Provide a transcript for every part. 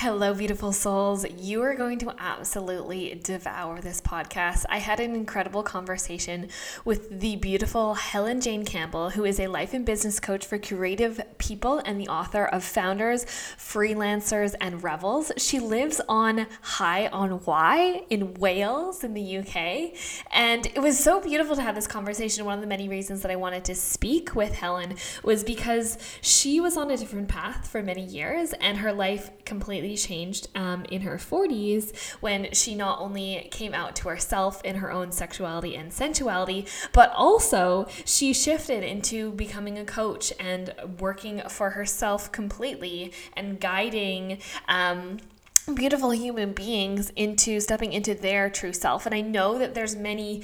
Hello, beautiful souls. You are going to absolutely devour this podcast. I had an incredible conversation with the beautiful Helen Jane Campbell, who is a life and business coach for creative people and the author of Founders, Freelancers, and Rebels. She lives on Hay on Wye in Wales, in the UK. And it was so beautiful to have this conversation. One of the many reasons that I wanted to speak with Helen was because she was on a different path for many years and her life completely changed um, in her 40s when she not only came out to herself in her own sexuality and sensuality, but also she shifted into becoming a coach and working for herself completely and guiding. Um, beautiful human beings into stepping into their true self and i know that there's many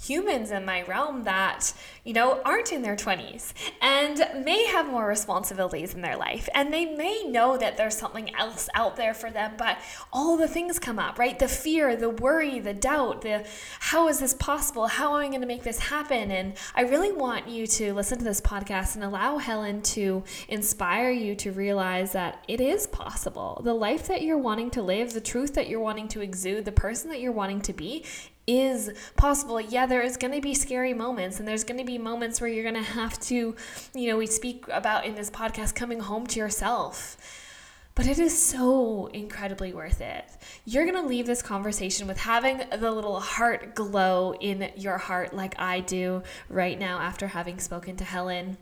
humans in my realm that, you know, aren't in their 20s and may have more responsibilities in their life. And they may know that there's something else out there for them, but all the things come up, right? The fear, the worry, the doubt, the how is this possible? How am I going to make this happen? And I really want you to listen to this podcast and allow Helen to inspire you to realize that it is possible. The life that you're wanting to live, the truth that you're wanting to exude, the person that you're wanting to be is possible. Yeah, there is going to be scary moments, and there's going to be moments where you're going to have to, you know, we speak about in this podcast coming home to yourself. But it is so incredibly worth it. You're going to leave this conversation with having the little heart glow in your heart, like I do right now after having spoken to Helen.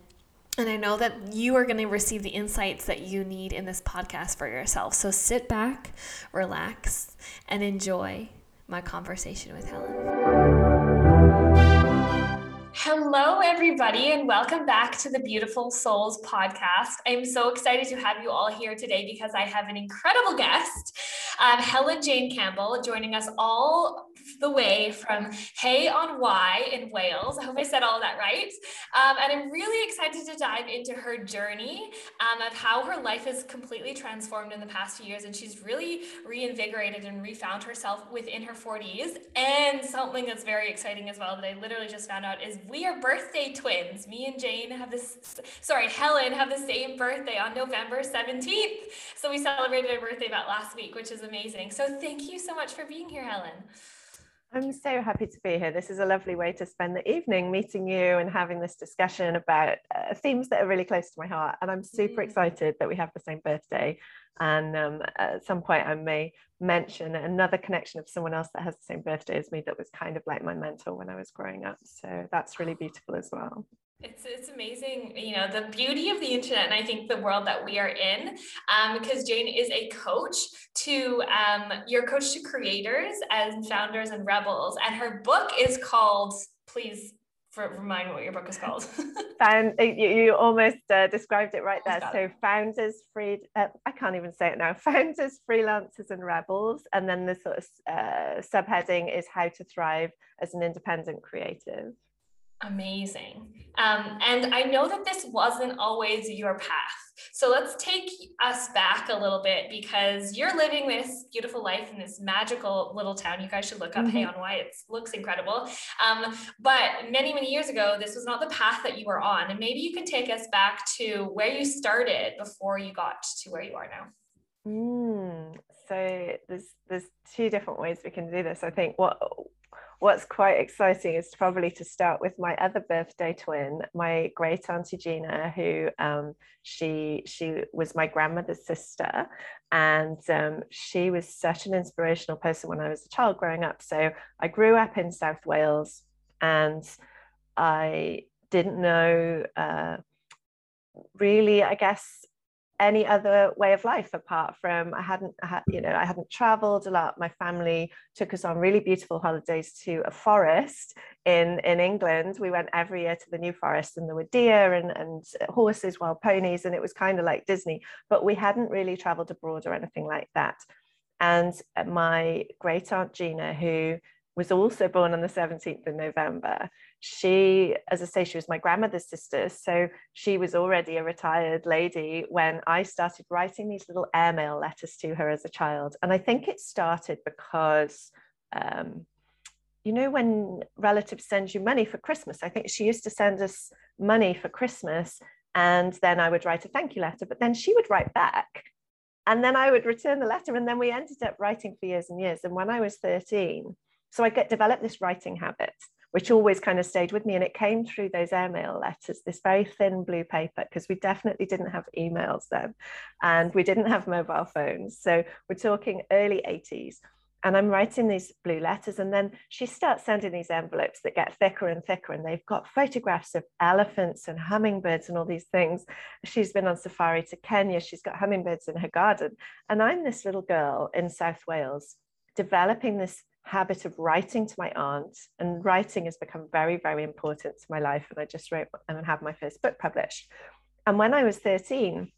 And I know that you are going to receive the insights that you need in this podcast for yourself. So sit back, relax, and enjoy my conversation with Helen. Hello, everybody, and welcome back to the Beautiful Souls podcast. I'm so excited to have you all here today because I have an incredible guest, um, Helen Jane Campbell, joining us all the way from Hay on Wye in Wales. I hope I said all that right. Um, and I'm really excited to dive into her journey um, of how her life has completely transformed in the past few years. And she's really reinvigorated and refound herself within her 40s. And something that's very exciting as well that I literally just found out is we are birthday twins. Me and Jane have this, sorry, Helen have the same birthday on November 17th. So we celebrated her birthday about last week, which is amazing. So thank you so much for being here, Helen. I'm so happy to be here. This is a lovely way to spend the evening meeting you and having this discussion about uh, themes that are really close to my heart. And I'm super mm. excited that we have the same birthday. And um, at some point, I may mention another connection of someone else that has the same birthday as me that was kind of like my mentor when I was growing up. So that's really beautiful as well. It's, it's amazing, you know, the beauty of the internet, and I think the world that we are in, um, because Jane is a coach to, um, your coach to creators and founders and rebels, and her book is called, please for, remind me what your book is called. Found you, you almost uh, described it right there. So founders, free. Uh, I can't even say it now. Founders, freelancers, and rebels, and then the sort of uh, subheading is how to thrive as an independent creative. Amazing. Um, and I know that this wasn't always your path. So let's take us back a little bit because you're living this beautiful life in this magical little town. You guys should look up mm-hmm. Hay on Wye. It looks incredible. Um, but many, many years ago, this was not the path that you were on. And maybe you could take us back to where you started before you got to where you are now. Mm, so there's there's two different ways we can do this. I think what what's quite exciting is probably to start with my other birthday twin, my great auntie Gina, who um, she she was my grandmother's sister, and um, she was such an inspirational person when I was a child growing up. So I grew up in South Wales, and I didn't know uh, really, I guess, any other way of life apart from I hadn't had, you know I hadn't traveled a lot. My family took us on really beautiful holidays to a forest in in England. We went every year to the New Forest and there were deer and, and horses wild ponies and it was kind of like Disney but we hadn't really traveled abroad or anything like that. And uh, my great aunt Gina who was also born on the 17th of November she, as I say, she was my grandmother's sister. So she was already a retired lady when I started writing these little airmail letters to her as a child. And I think it started because, um, you know, when relatives send you money for Christmas, I think she used to send us money for Christmas. And then I would write a thank you letter, but then she would write back. And then I would return the letter. And then we ended up writing for years and years. And when I was 13, so I get developed this writing habit which always kind of stayed with me. And it came through those airmail letters, this very thin blue paper, because we definitely didn't have emails then and we didn't have mobile phones. So we're talking early 80s. And I'm writing these blue letters, and then she starts sending these envelopes that get thicker and thicker, and they've got photographs of elephants and hummingbirds and all these things. She's been on safari to Kenya, she's got hummingbirds in her garden. And I'm this little girl in South Wales developing this habit of writing to my aunt, and writing has become very, very important to my life. And I just wrote and have my first book published. And when I was 13,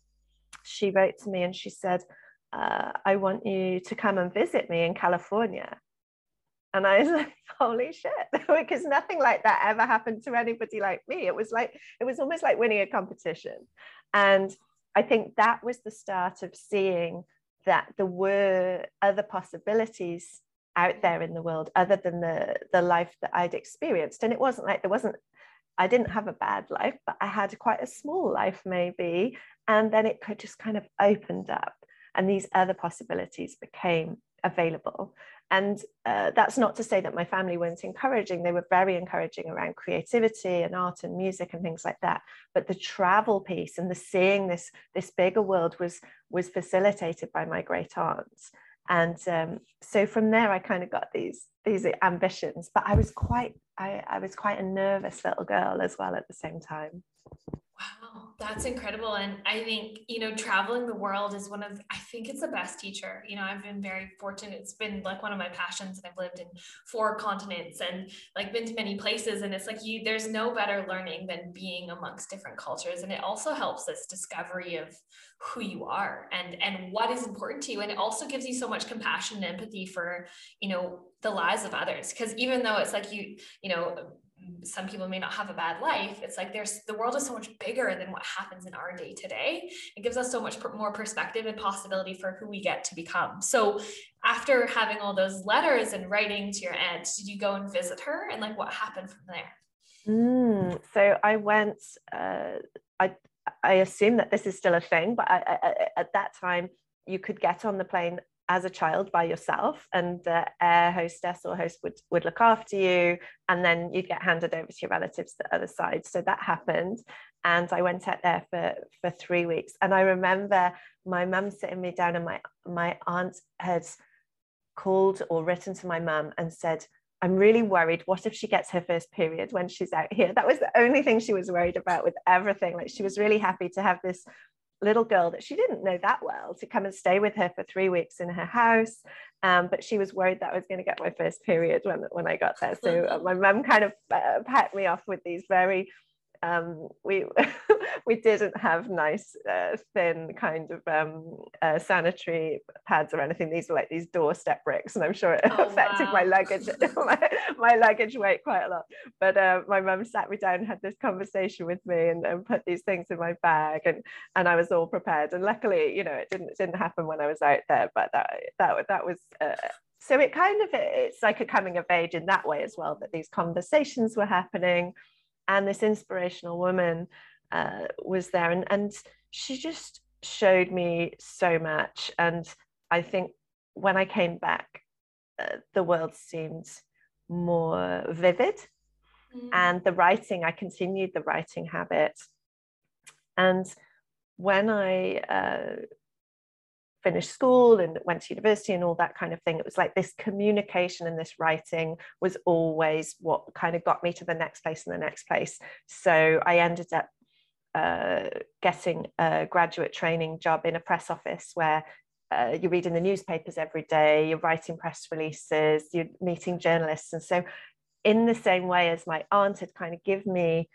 she wrote to me and she said, uh, I want you to come and visit me in California. And I was like, holy shit, because nothing like that ever happened to anybody like me. It was like, it was almost like winning a competition. And I think that was the start of seeing that there were other possibilities out there in the world other than the the life that I'd experienced. And it wasn't like there wasn't I didn't have a bad life but I had quite a small life maybe. And then it could just kind of opened up and these other possibilities became available. And uh, that's not to say that my family weren't encouraging. They were very encouraging around creativity and art and music and things like that. But the travel piece and the seeing this this bigger world was was facilitated by my great aunts and um, so from there i kind of got these these ambitions but i was quite I, I was quite a nervous little girl as well at the same time Wow, that's incredible. And I think, you know, traveling the world is one of, I think it's the best teacher. You know, I've been very fortunate. It's been like one of my passions. And I've lived in four continents and like been to many places. And it's like you, there's no better learning than being amongst different cultures. And it also helps this discovery of who you are and, and what is important to you. And it also gives you so much compassion and empathy for, you know, the lives of others. Cause even though it's like you, you know, some people may not have a bad life it's like there's the world is so much bigger than what happens in our day to day. It gives us so much more perspective and possibility for who we get to become. So after having all those letters and writing to your aunt did you go and visit her? And like what happened from there? Mm, so i went uh, i i assume that this is still a thing but I, I, at that time you could get on the plane as a child by yourself and the air hostess or host would, would look after you and then you'd get handed over to your relatives the other side so that happened and i went out there for for three weeks and i remember my mum sitting me down and my my aunt had called or written to my mum and said I'm really worried. What if she gets her first period when she's out here? That was the only thing she was worried about with everything. Like she was really happy to have this little girl that she didn't know that well to come and stay with her for three weeks in her house. Um, but she was worried that I was going to get my first period when, when I got there. So uh, my mum kind of uh, packed me off with these very um, we we didn't have nice uh, thin kind of um, uh, sanitary pads or anything. These were like these doorstep bricks, and I'm sure it oh, affected wow. my luggage my, my, luggage weight quite a lot. But uh, my mum sat me down and had this conversation with me and, and, put these things in my bag, and and I was all prepared. And luckily, you know, it didn't it didn't happen when I was out there, but that that that was. Uh, so it kind of it's like a coming of age in that way as well that these conversations were happening and this inspirational woman uh, was there. And, and she just showed me so much. And i think when i came back uh, the world seemed more vivid. Mm. and the writing i continued the writing habit. And when i uh, finished school and went to university and all that kind of thing. It was like this communication and this writing was always what kind of got me to the next place and the next place. So i ended up uh, getting a graduate training job in a press office where uh, you're reading the newspapers every day you're writing press releases you're meeting journalists. And so in the same way as my aunt had kind of given me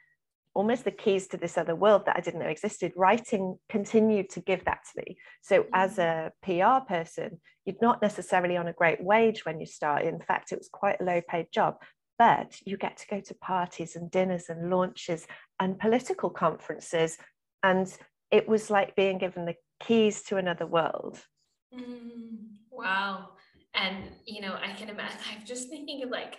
almost the keys to this other world that I didn't know existed, writing continued to give that to me. So, as mm. a PR person, you're not necessarily on a great wage when you start. In fact, it was quite a low paid job, but you get to go to parties and dinners and launches and political conferences. And it was like being given the keys to another world. Mm, wow. And, you know, I can imagine, I'm just thinking of like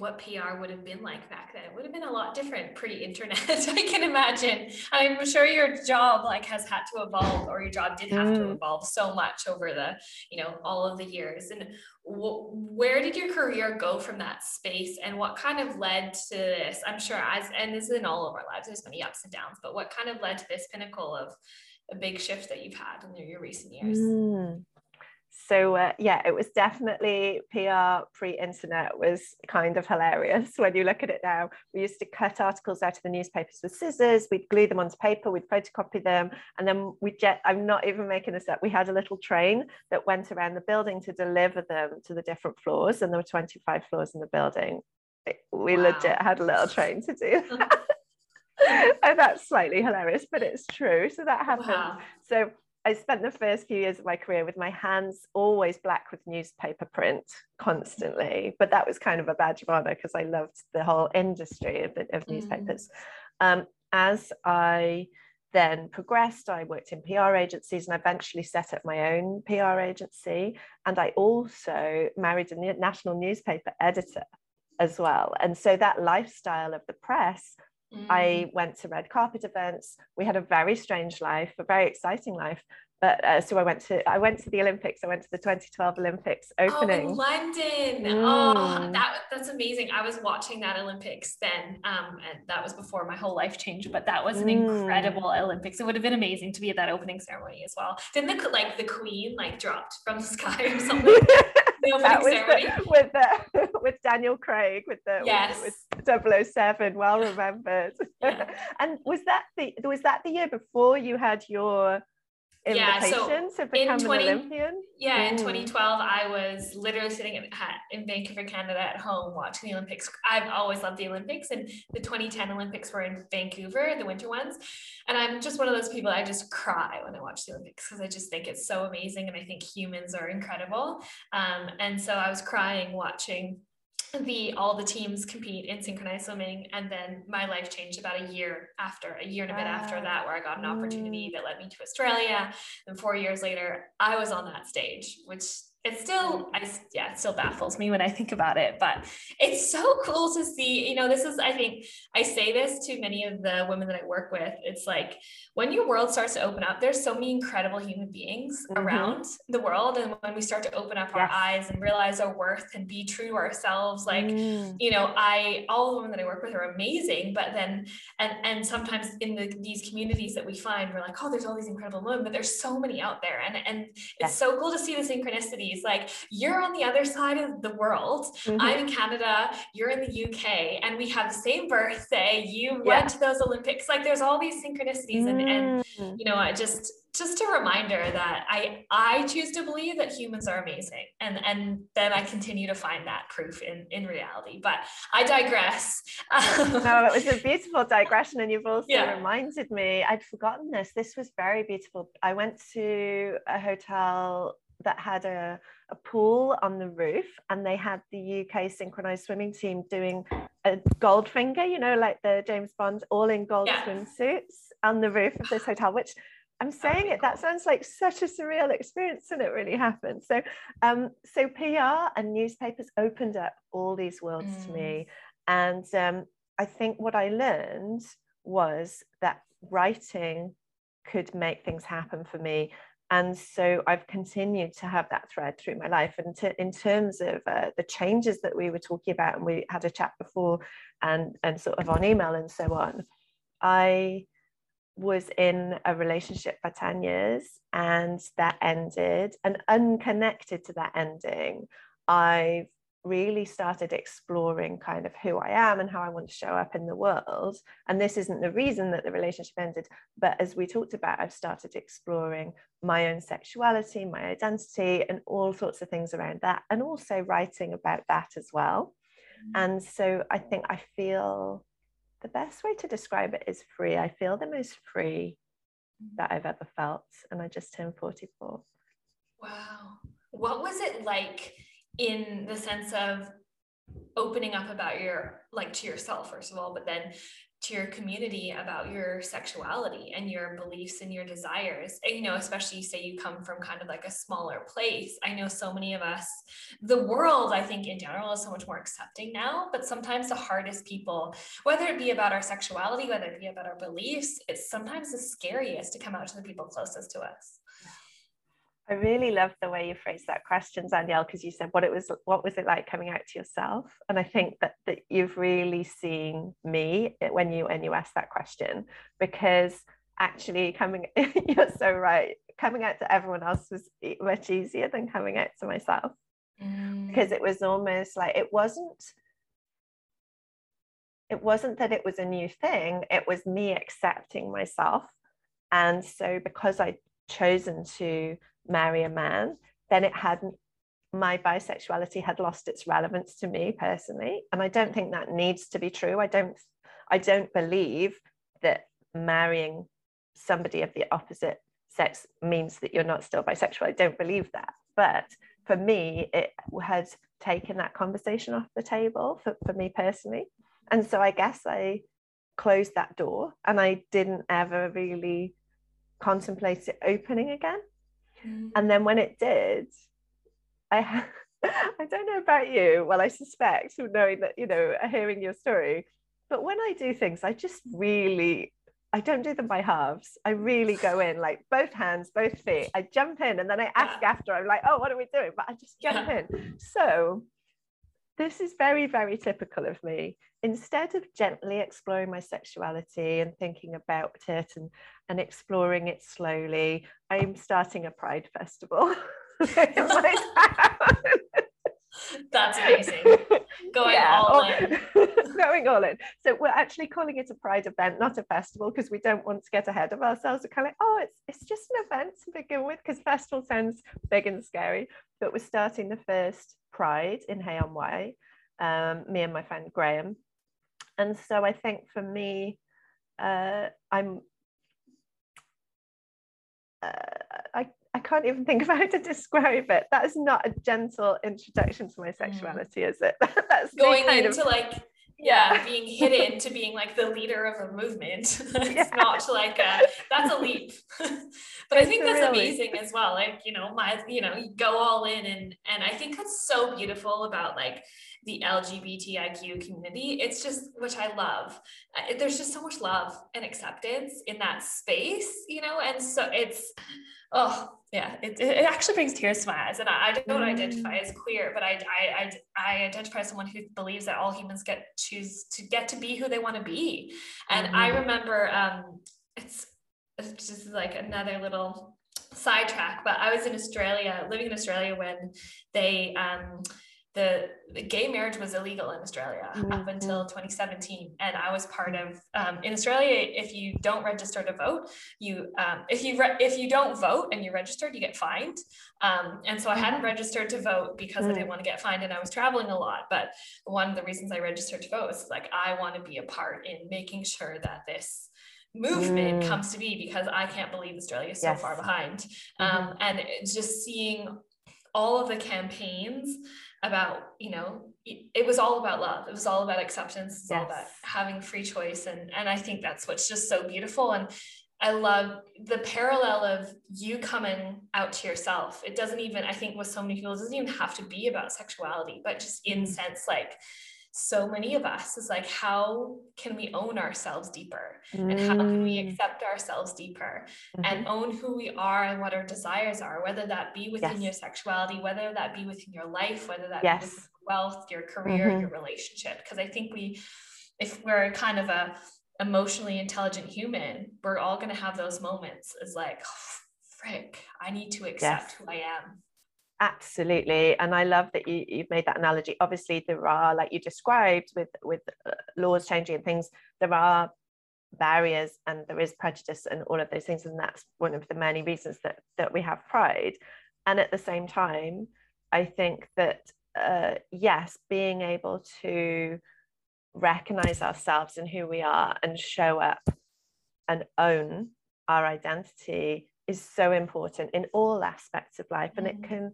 what PR would have been like back then. It would have been a lot different pre-internet, I can imagine. I'm sure your job like has had to evolve or your job did have mm. to evolve so much over the, you know, all of the years. And w- where did your career go from that space and what kind of led to this? I'm sure as, and this is in all of our lives, there's many ups and downs, but what kind of led to this pinnacle of a big shift that you've had in your recent years? Mm so uh, yeah it was definitely pr pre-internet was kind of hilarious when you look at it now we used to cut articles out of the newspapers with scissors we'd glue them onto paper we'd photocopy them and then we get i'm not even making this up we had a little train that went around the building to deliver them to the different floors and there were 25 floors in the building we wow. legit had a little train to do that. and that's slightly hilarious but it's true so that happened wow. so I spent the first few years of my career with my hands always black with newspaper print constantly, but that was kind of a badge of honor because I loved the whole industry of, of mm. newspapers. Um, as I then progressed, I worked in PR agencies and eventually set up my own PR agency. And I also married a national newspaper editor as well. And so that lifestyle of the press Mm. I went to red carpet events. We had a very strange life, a very exciting life. But uh, so I went to I went to the Olympics. I went to the 2012 Olympics opening. Oh, London! Mm. Oh, that that's amazing. I was watching that Olympics then, um, and that was before my whole life changed. But that was an mm. incredible Olympics. It would have been amazing to be at that opening ceremony as well. Didn't the like the Queen like dropped from the sky or something? that was the, with the, uh, with Daniel Craig with the yes. with, with 007 well remembered yeah. and was that the was that the year before you had your yeah, so to become 20, an Olympian? Yeah, mm. in 2012, I was literally sitting in, in Vancouver, Canada at home watching the Olympics. I've always loved the Olympics, and the 2010 Olympics were in Vancouver, the winter ones. And I'm just one of those people, I just cry when I watch the Olympics because I just think it's so amazing. And I think humans are incredible. Um, and so I was crying watching the all the teams compete in synchronized swimming and then my life changed about a year after a year and a bit after that where i got an opportunity that led me to australia. And four years later i was on that stage which it still I yeah, it still baffles me when I think about it, but it's so cool to see, you know, this is I think I say this to many of the women that I work with. It's like when your world starts to open up, there's so many incredible human beings mm-hmm. around the world and when we start to open up yes. our eyes and realize our worth and be true to ourselves, like, mm. you know, I all the women that I work with are amazing, but then and and sometimes in the these communities that we find, we're like, oh, there's all these incredible women, but there's so many out there and and it's yes. so cool to see the synchronicity Like you're on the other side of the world. Mm-hmm. I'm in Canada, you're in the UK, and we have the same birthday. You yeah. went to those Olympics. Like there's all these synchronicities, and, and mm. you know, I just just a reminder that I I choose to believe that humans are amazing and and then I continue to find that proof in in reality but I digress no it was a beautiful digression and you've also yeah. reminded me I'd forgotten this this was very beautiful I went to a hotel that had a, a pool on the roof and they had the UK synchronized swimming team doing a Goldfinger, you know like the James Bond all in gold yeah. swimsuits on the roof of this hotel which I'm saying it. That sounds like such a surreal experience, and it really happened. So, um, so PR and newspapers opened up all these worlds mm. to me, mm. and um, I think what I learned was that writing could make things happen for me. And so I've continued to have that thread through my life. And in terms of uh, the changes that we were talking about, and we had a chat before, and and sort of on email and so on, I was in a relationship for 10 years and that ended and unconnected to that ending i've really started exploring kind of who i am and how i want to show up in the world and this isn't the reason that the relationship ended but as we talked about i've started exploring my own sexuality my identity and all sorts of things around that and also writing about that as well mm-hmm. and so i think i feel the best way to describe it is free. I feel the most free mm-hmm. that I've ever felt. And I just turned 44. Wow. What was it like in the sense of opening up about your, like to yourself, first of all, but then to your community about your sexuality and your beliefs and your desires. And, you know especially say you come from kind of like a smaller place. I know so many of us the world i think in general is so much more accepting now but sometimes the hardest people whether it be about our sexuality whether it be about our beliefs it's sometimes the scariest to come out to the people closest to us I really love the way you phrased that question, Danielle, because you said what it was, what was it like coming out to yourself? And I think that that you've really seen me when you when you asked that question, because actually coming, you're so right. Coming out to everyone else was much easier than coming out to myself, mm. because it was almost like it wasn't. It wasn't that it was a new thing. It was me accepting myself, and so because I chosen to marry a man, then it hadn't my bisexuality had lost its relevance to me personally. And i don't think that needs to be true. I don't i don't believe that marrying somebody of the opposite sex means that you're not still bisexual. I don't believe that. But for me it had taken that conversation off the table for, for me personally. And so i guess i closed that door and i didn't ever really contemplate it opening again Mm. And then when it did, I ha- I don't know about you. Well, I suspect knowing that, you know, hearing your story, but when I do things, I just really I don't do them by halves. I really go in like both hands, both feet. I jump in and then I ask after. I'm like, oh, what are we doing? But I just jump yeah. in. So this is very, very typical of me. Instead of gently exploring my sexuality and thinking about it and, and exploring it slowly, I'm starting a pride festival. That's amazing. Going yeah, all in. Going all in. So we're actually calling it a pride event, not a festival, because we don't want to get ahead of ourselves. We're kind of like, oh, it's it's just an event to begin with, because festival sounds big and scary. But we're starting the first pride in Hay-on-Wye, um, me and my friend Graham. And so I think for me, uh, I'm uh, I I can't even think of how to describe it. That is not a gentle introduction to my mm. sexuality, is it? That's going into of, like yeah, being hidden to being like the leader of a movement. it's yeah. not like a, that's a leap. but I think that's really. amazing as well. Like, you know, my, you know, you go all in and and I think that's so beautiful about like the LGBTIQ community. It's just, which I love. Uh, there's just so much love and acceptance in that space, you know, and so it's, oh, yeah, it, it actually brings tears to my eyes. And I, I don't identify as queer, but I, I, I, I, identify as someone who believes that all humans get choose to get to be who they want to be. And mm-hmm. I remember um, it's, it's just like another little sidetrack, but I was in Australia, living in Australia when they um, the, the, gay marriage was illegal in Australia mm-hmm. up until 2017, and I was part of. Um, in Australia, if you don't register to vote, you um, if you re- if you don't vote and you're registered, you get fined. Um, and so I hadn't mm-hmm. registered to vote because mm-hmm. I didn't mm. want to get fined, and I was traveling a lot. But one of the reasons I registered to vote was like I want to be a part in making sure that this movement mm. comes to be because I can't believe Australia is so yes. far behind. Mm-hmm. Um, and just seeing all of the campaigns about, you know, it, was all about love. It was all about acceptance. It's yes. all about having free choice. And, and I think that's what's just so beautiful. And I love the parallel of you coming out to yourself. It doesn't even, I think with so many people, it doesn't even have to be about sexuality, but just in mm. sense like so many of us is like how can we own ourselves deeper mm. and how can we mm. accept ourselves deeper mm-hmm. and own who we are and what our desires are whether that be within yes. your sexuality whether that be within your life whether that yes. be within your wealth your career mm-hmm. your relationship because i think we if we're kind of a emotionally intelligent human we're all going to have those moments as like oh, frick i need to accept yes. who i am Absolutely, and I love that you, you've made that analogy. Obviously, there are, like you described, with with uh, laws changing and things, there are barriers and there is prejudice and all of those things, and that's one of the many reasons that that we have pride. And at the same time, I think that uh, yes, being able to recognize ourselves and who we are and show up and own our identity is so important in all aspects of life, and it can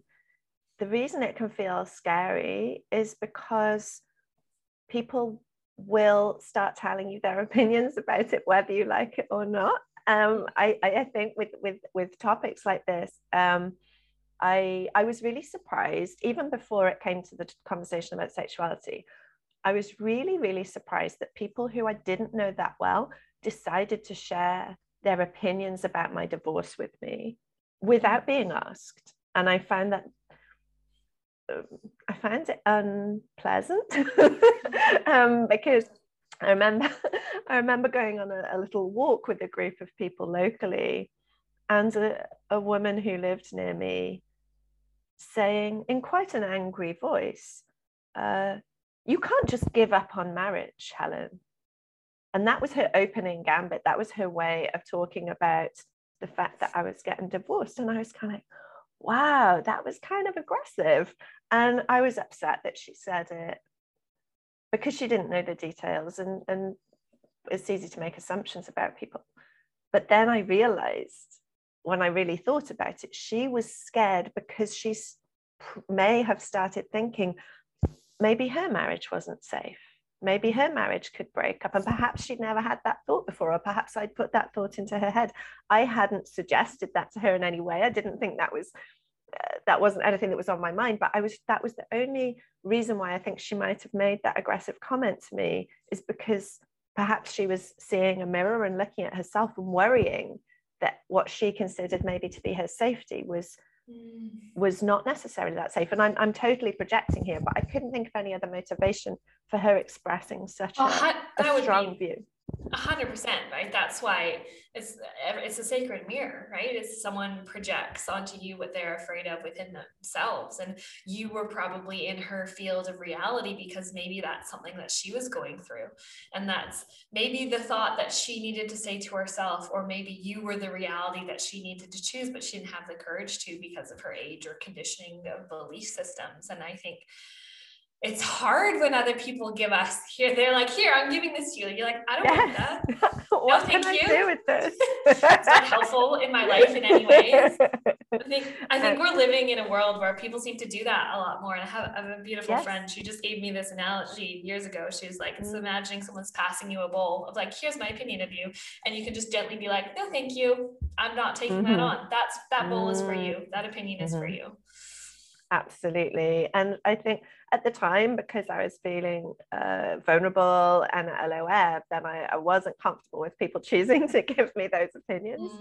the reason it can feel scary is because people will start telling you their opinions about it, whether you like it or not. Um, I, I think with, with, with topics like this, um, I, I was really surprised, even before it came to the conversation about sexuality, I was really, really surprised that people who I didn't know that well decided to share their opinions about my divorce with me without being asked. And I found that I find it unpleasant um, because I remember I remember going on a, a, little walk with a group of people locally, and a, a woman who lived near me saying in quite an angry voice, uh, "You can't just give up on marriage, Helen." And that was her opening gambit. That was her way of talking about the fact that I was getting divorced, and I was kind of like wow, that was kind of aggressive. And I was upset that she said it because she didn't know the details and, and it's easy to make assumptions about people. But then I realized when I really thought about it, she was scared because she may have started thinking maybe her marriage wasn't safe. Maybe her marriage could break up, and perhaps she'd never had that thought before, or perhaps I'd put that thought into her head. I hadn't suggested that to her in any way. I didn't think that was that wasn't anything that was on my mind but i was that was the only reason why i think she might have made that aggressive comment to me is because perhaps she was seeing a mirror and looking at herself and worrying that what she considered maybe to be her safety was mm. was not necessarily that safe and I'm, I'm totally projecting here but i couldn't think of any other motivation for her expressing such oh, a, a strong be, view hundred percent, right? That's why it's it's a sacred mirror, right? It's someone projects onto you what they're afraid of within themselves, and you were probably in her field of reality because maybe that's something that she was going through, and that's maybe the thought that she needed to say to herself, or maybe you were the reality that she needed to choose, but she didn't have the courage to because of her age or conditioning of belief systems. And I think it's hard when other people give us here. They're like, here, I'm giving this to you. You're like, I don't yes. want that. what no, can I do with this? it's not helpful in my life in any way. I think I think we're living in a world where people seem to do that a lot more. And I have, I have a beautiful yes. friend. She just gave me this analogy years ago. She was like, it's mm. imagining someone's passing you a bowl of like, here's my opinion of you, and you can just gently be like, no, thank you. I'm not taking mm-hmm. that on. That's that bowl mm. is for mm. you. That opinion mm-hmm. is for mm-hmm. you. Absolutely. And I think at the time, because I was feeling uh, vulnerable and at a low ebb, then I, I, wasn't comfortable with people choosing to give me those opinions.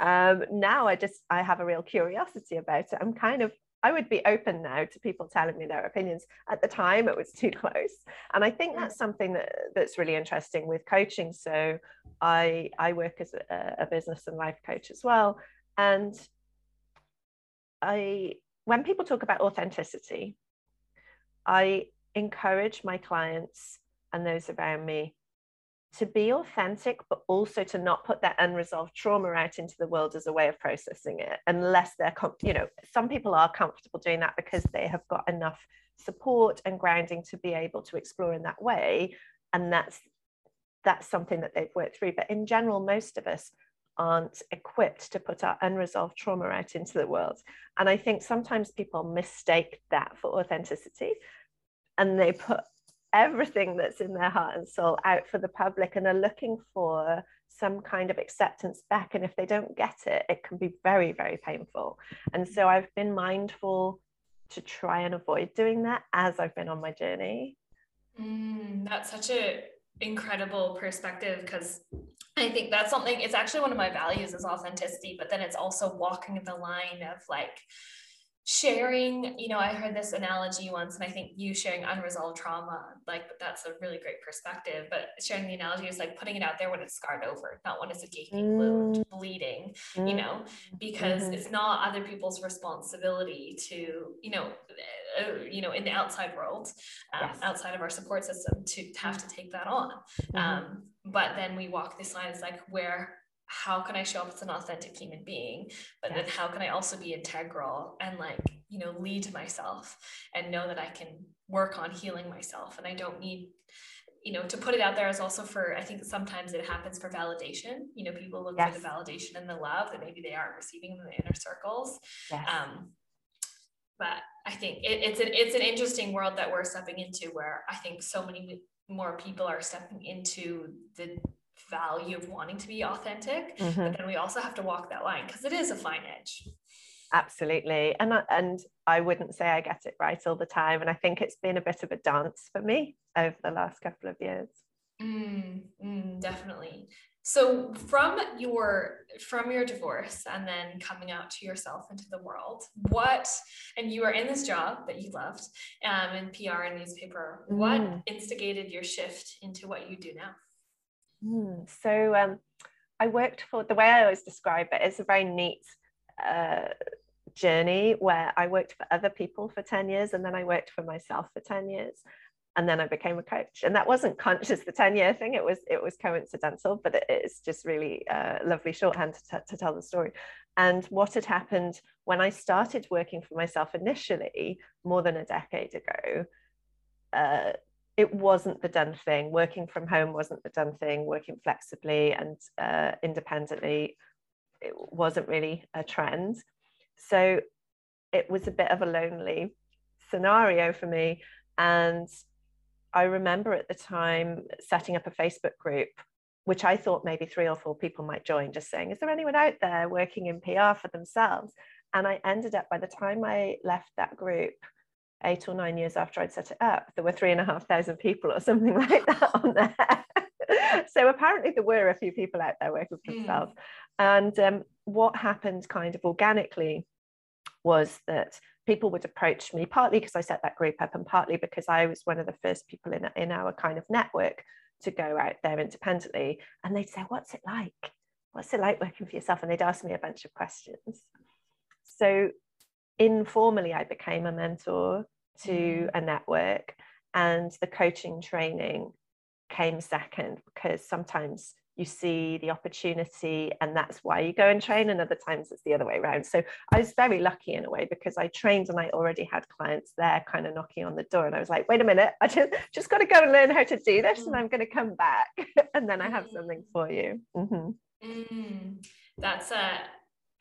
Mm. Um, now I just, I have a real curiosity about it. I'm kind of, I would be open now to people telling me their opinions. At the time, it was too close. And I think that's something that, that's really interesting with coaching. So I, I work as a, a business and life coach as well. And I when people talk about authenticity, I encourage my clients and those around me to be authentic, but also to not put that unresolved trauma out into the world as a way of processing it, unless they're, com- you know, some people are comfortable doing that because they have got enough support and grounding to be able to explore in that way, and that's that's something that they've worked through. But in general, most of us aren't equipped to put our unresolved trauma out into the world, and I think sometimes people mistake that for authenticity, and they put everything that's in their heart and soul out for the public and are looking for some kind of acceptance back. And if they don't get it, it can be very, very painful. And so I've been mindful to try and avoid doing that as I've been on my journey. Mm, that's such a incredible perspective because I think that's something it's actually one of my values is authenticity, but then it's also walking the line of like sharing you know i heard this analogy once and i think you sharing unresolved trauma like that's a really great perspective but sharing the analogy is like putting it out there when it's scarred over not when it's a gaping mm. wound bleeding mm. you know because mm-hmm. it's not other people's responsibility to you know uh, you know in the outside world um, yes. outside of our support system to, have to take that on mm-hmm. um, but then we walk this line it's like where how can I show up as an authentic human being? But yes. then how can I also be integral and like, you know, lead myself and know that I can work on healing myself and I don't need you know to put it out there is also for i think sometimes it happens for validation you know people look yes. for the validation and the love that maybe they aren't receiving in the inner circles yes. um, but i think it, it's an it's an interesting world that we're stepping into where i think so many more people are stepping into the value of wanting to be authentic mm-hmm. but then we also have to walk that line because it is a fine edge. Absolutely. And I, and I wouldn't say I get it right all the time. And I think it's been a bit of a dance for me over the last couple of years mm, mm, definitely. So from your from your divorce and then coming out to yourself into the world what and you are in this job that you loved um, in pr and newspaper mm. what instigated your shift into what you do now? Mm, so um, I worked for the way I always describe it is a very neat uh, journey where I worked for other people for 10 years and then I worked for myself for 10 years and then I became a coach and that wasn't conscious the 10 year thing it was it was coincidental but it, it's just really uh, lovely shorthand to, to tell the story and what had happened when I started working for myself initially more than a decade ago uh, it wasn't the done thing. Working from home wasn't the done thing. Working flexibly and uh, independently it wasn't really a trend. So it was a bit of a lonely scenario for me. And I remember at the time setting up a Facebook group, which I thought maybe three or four people might join, just saying, Is there anyone out there working in PR for themselves? And I ended up, by the time I left that group, eight or nine years after I'd set it up, there were three and a half thousand people or something like that on there. so apparently there were a few people out there working for themselves. Mm. And um, what happened kind of organically was that people would approach me partly because I set that group up and partly because I was one of the first people in, in our kind of network to go out there independently. And they'd say, What's it like? What's it like working for yourself? And they'd ask me a bunch of questions. So informally, I became a mentor to mm. a network and the coaching training came second because sometimes you see the opportunity and that's why you go and train and other times it's the other way around so i was very lucky in a way because i trained and i already had clients there kind of knocking on the door and i was like wait a minute i just just got to go and learn how to do this and mm. i'm going to come back and then i have something mm. for you mm-hmm. mm, that's a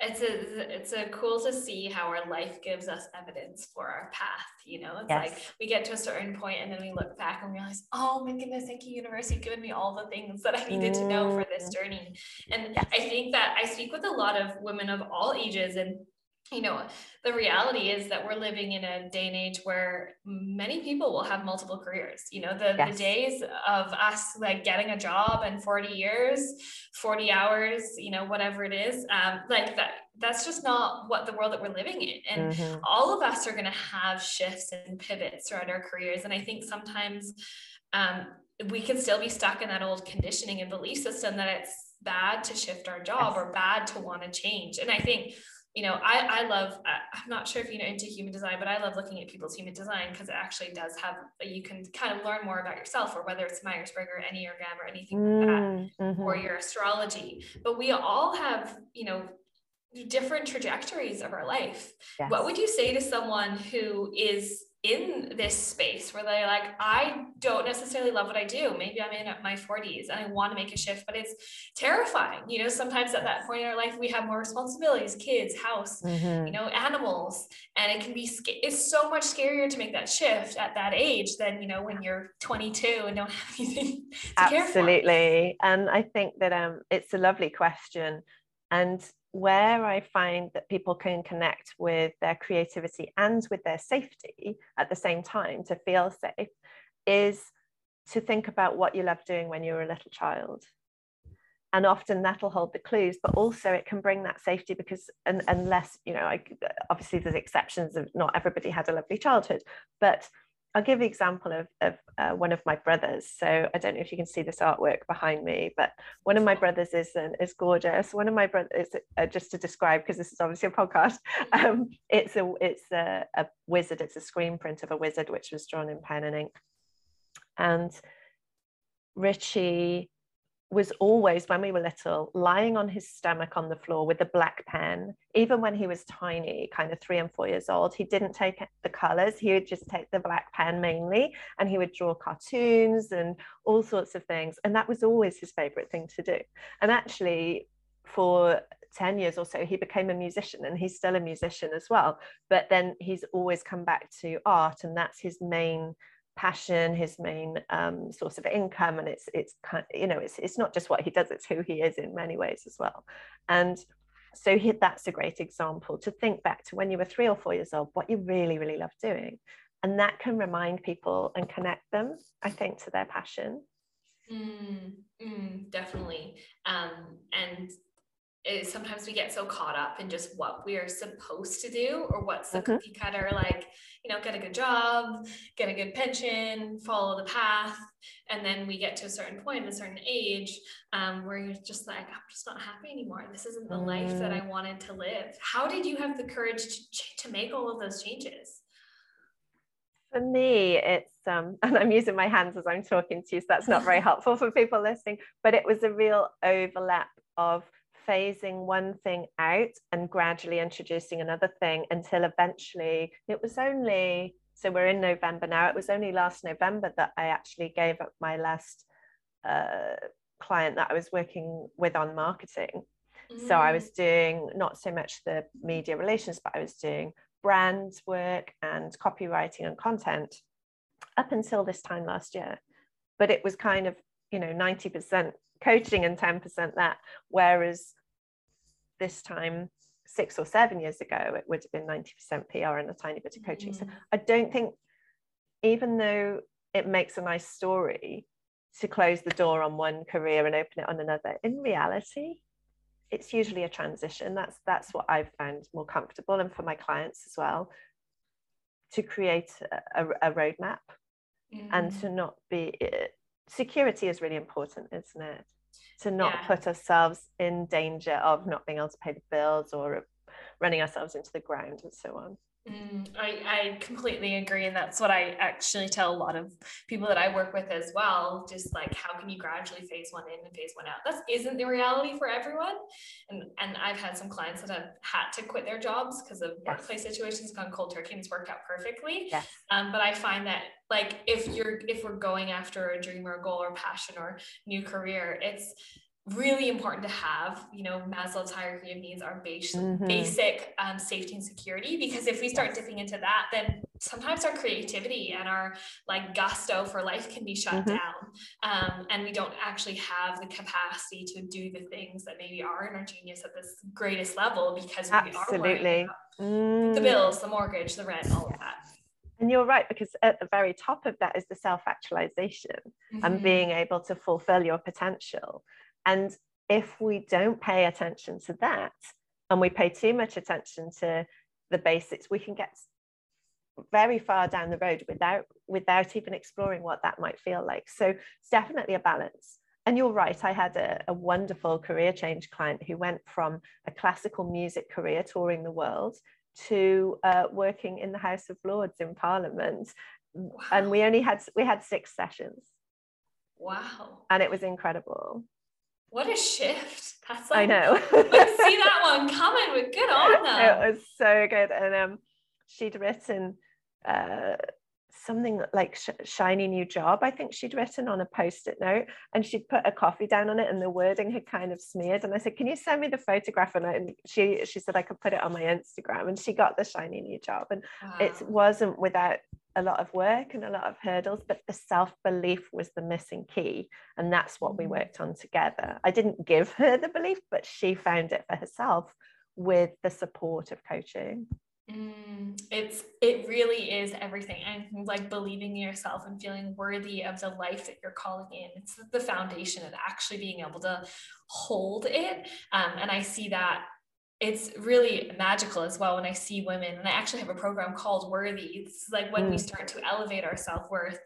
it's a it's a cool to see how our life gives us evidence for our path you know it's yes. like we get to a certain point and then we look back and realize oh my goodness thank you universe you've given me all the things that i needed to know for this mm. journey and yes. i think that i speak with a lot of women of all ages and you know, the reality is that we're living in a day and age where many people will have multiple careers. You know, the, yes. the days of us like getting a job and 40 years, 40 hours, you know, whatever it is, um, like that, that's just not what the world that we're living in. And mm-hmm. all of us are going to have shifts and pivots throughout our careers. And I think sometimes um, we can still be stuck in that old conditioning and belief system that it's bad to shift our job yes. or bad to want to change. And I think you know, I, I love, I'm not sure if you know into human design, but I love looking at people's human design because it actually does have, you can kind of learn more about yourself or whether it's Myers-Briggs or Enneagram or anything mm, like that, mm-hmm. or your astrology. But we all have, you know, different trajectories of our life. Yes. What would you say to someone who is in this space where they're like, I don't necessarily love what I do. Maybe I'm in my 40s and I want to make a shift, but it's terrifying. You know, sometimes at that point in our life, we have more responsibilities, kids, house, mm-hmm. you know, animals, and it can be, it's so much scarier to make that shift at that age than, you know, when you're 22 and don't have anything to care for. Absolutely. And I think that um, it's a lovely question. And where I find that people can connect with their creativity and with their safety at the same time to feel safe is to think about what you loved doing when you were a little child. And often that'll hold the clues, but also it can bring that safety because, and, unless, you know, I, obviously there's exceptions of not everybody had a lovely childhood, but I'll give the example of, of uh, one of my brothers. So I don't know if you can see this artwork behind me, but one of my brothers is an, is gorgeous. One of my brothers, uh, just to describe, because this is obviously a podcast, um, it's a it's a, a wizard. It's a screen print of a wizard which was drawn in pen and ink. And Richie was always, when we were little, lying on his stomach on the floor with a black pen. Even when he was tiny, kind of three and four years old, he didn't take the colors. He would just take the black pen mainly, and he would draw cartoons and all sorts of things. And that was always his favorite thing to do. And actually, for 10 years or so, he became a musician and he's still a musician as well. But then he's always come back to art, and that's his main passion, his main um, source of income, and it's it's kind you know it's it's not just what he does; it's who he is in many ways as well. And so he, that's a great example to think back to when you were three or four years old, what you really really love doing, and that can remind people and connect them, I think, to their passion. Mm, mm, definitely, um, and is sometimes we get so caught up in just what we are supposed to do or what's the mm-hmm. cookie cutter like you know get a good job get a good pension follow the path and then we get to a certain point a certain age um, where you're just like i'm just not happy anymore this isn't the mm. life that i mm. wanted to live how did you have the courage to, to make all of those changes for me it's um and i'm using my hands as i'm talking to you so that's not very helpful for people listening but it was a real overlap of phasing one thing out and gradually introducing another thing until eventually it was only so we're in November now. It was only last November that I actually gave up my last uh, client that I was working with on marketing. Mm. So I was mm. doing not so much the media relations, but I was doing brand work and copywriting and content up until this time last year. But it was kind of, you know, 90% coaching and 10% that. Whereas this time, six or seven years ago, it would have been 90% PR and a tiny bit of coaching. Mm. So I don't think, even though it makes a nice story to close the door on one career and open it on another, in reality, it's usually a transition. That's that's what I've found more comfortable, and for my clients as well, to create a, a roadmap mm. and to not be. Security is really important, isn't it? to not yeah. put ourselves in danger of not being able to pay the bills or running ourselves into the ground and so on. Mm, I, I completely agree. And that's what I actually tell a lot of people that I work with as well. Just like, how can you gradually phase one in and phase one out? That isn't the reality for everyone. And, and I've had some clients that have had to quit their jobs because of yes. workplace situations gone cold turkey and it's worked out perfectly. Yes. Um, but I find that like if you're, if we're going after a dream or a goal or passion or new career, it's, really important to have you know maslow's hierarchy of needs are basic, mm-hmm. basic um, safety and security because if we start yes. dipping into that then sometimes our creativity and our like gusto for life can be shut mm-hmm. down um, and we don't actually have the capacity to do the things that maybe are in our genius at this greatest level because we Absolutely. are mm. the bills the mortgage the rent all of that and you're right, because at the very top of that is the self actualization mm-hmm. and being able to fulfill your potential. And if we don't pay attention to that and we pay too much attention to the basics, we can get very far down the road without without even exploring what that might feel like. So it's definitely a balance. and you're right, I had a, a, wonderful career change client who went from a classical music career touring the world to uh, working in the House of Lords in Parliament. Wow. And we only had we had six sessions. Wow. And it was incredible. What a shift. That's like, I know. see that one coming, but good on. It was so good. And um, she'd written uh, something like sh- shiny new job i think she'd written on a post-it note and she'd put a coffee down on it and the wording had kind of smeared and i said can you send me the photograph and, and she she said i could put it on my instagram and she got the shiny new job and wow. it wasn't without a lot of work and a lot of hurdles but the self-belief was the missing key and that's what we mm. worked on together. I didn't give her the belief but she found it for herself with the support of coaching. Mm, it's it really is everything. And like believing in yourself and feeling worthy of the life that you're calling in it's the foundation of actually being able to hold it. Um, and i see that it's really magical as well when i see women and i actually have a program called worthy it's like when mm. we start to elevate our self-worth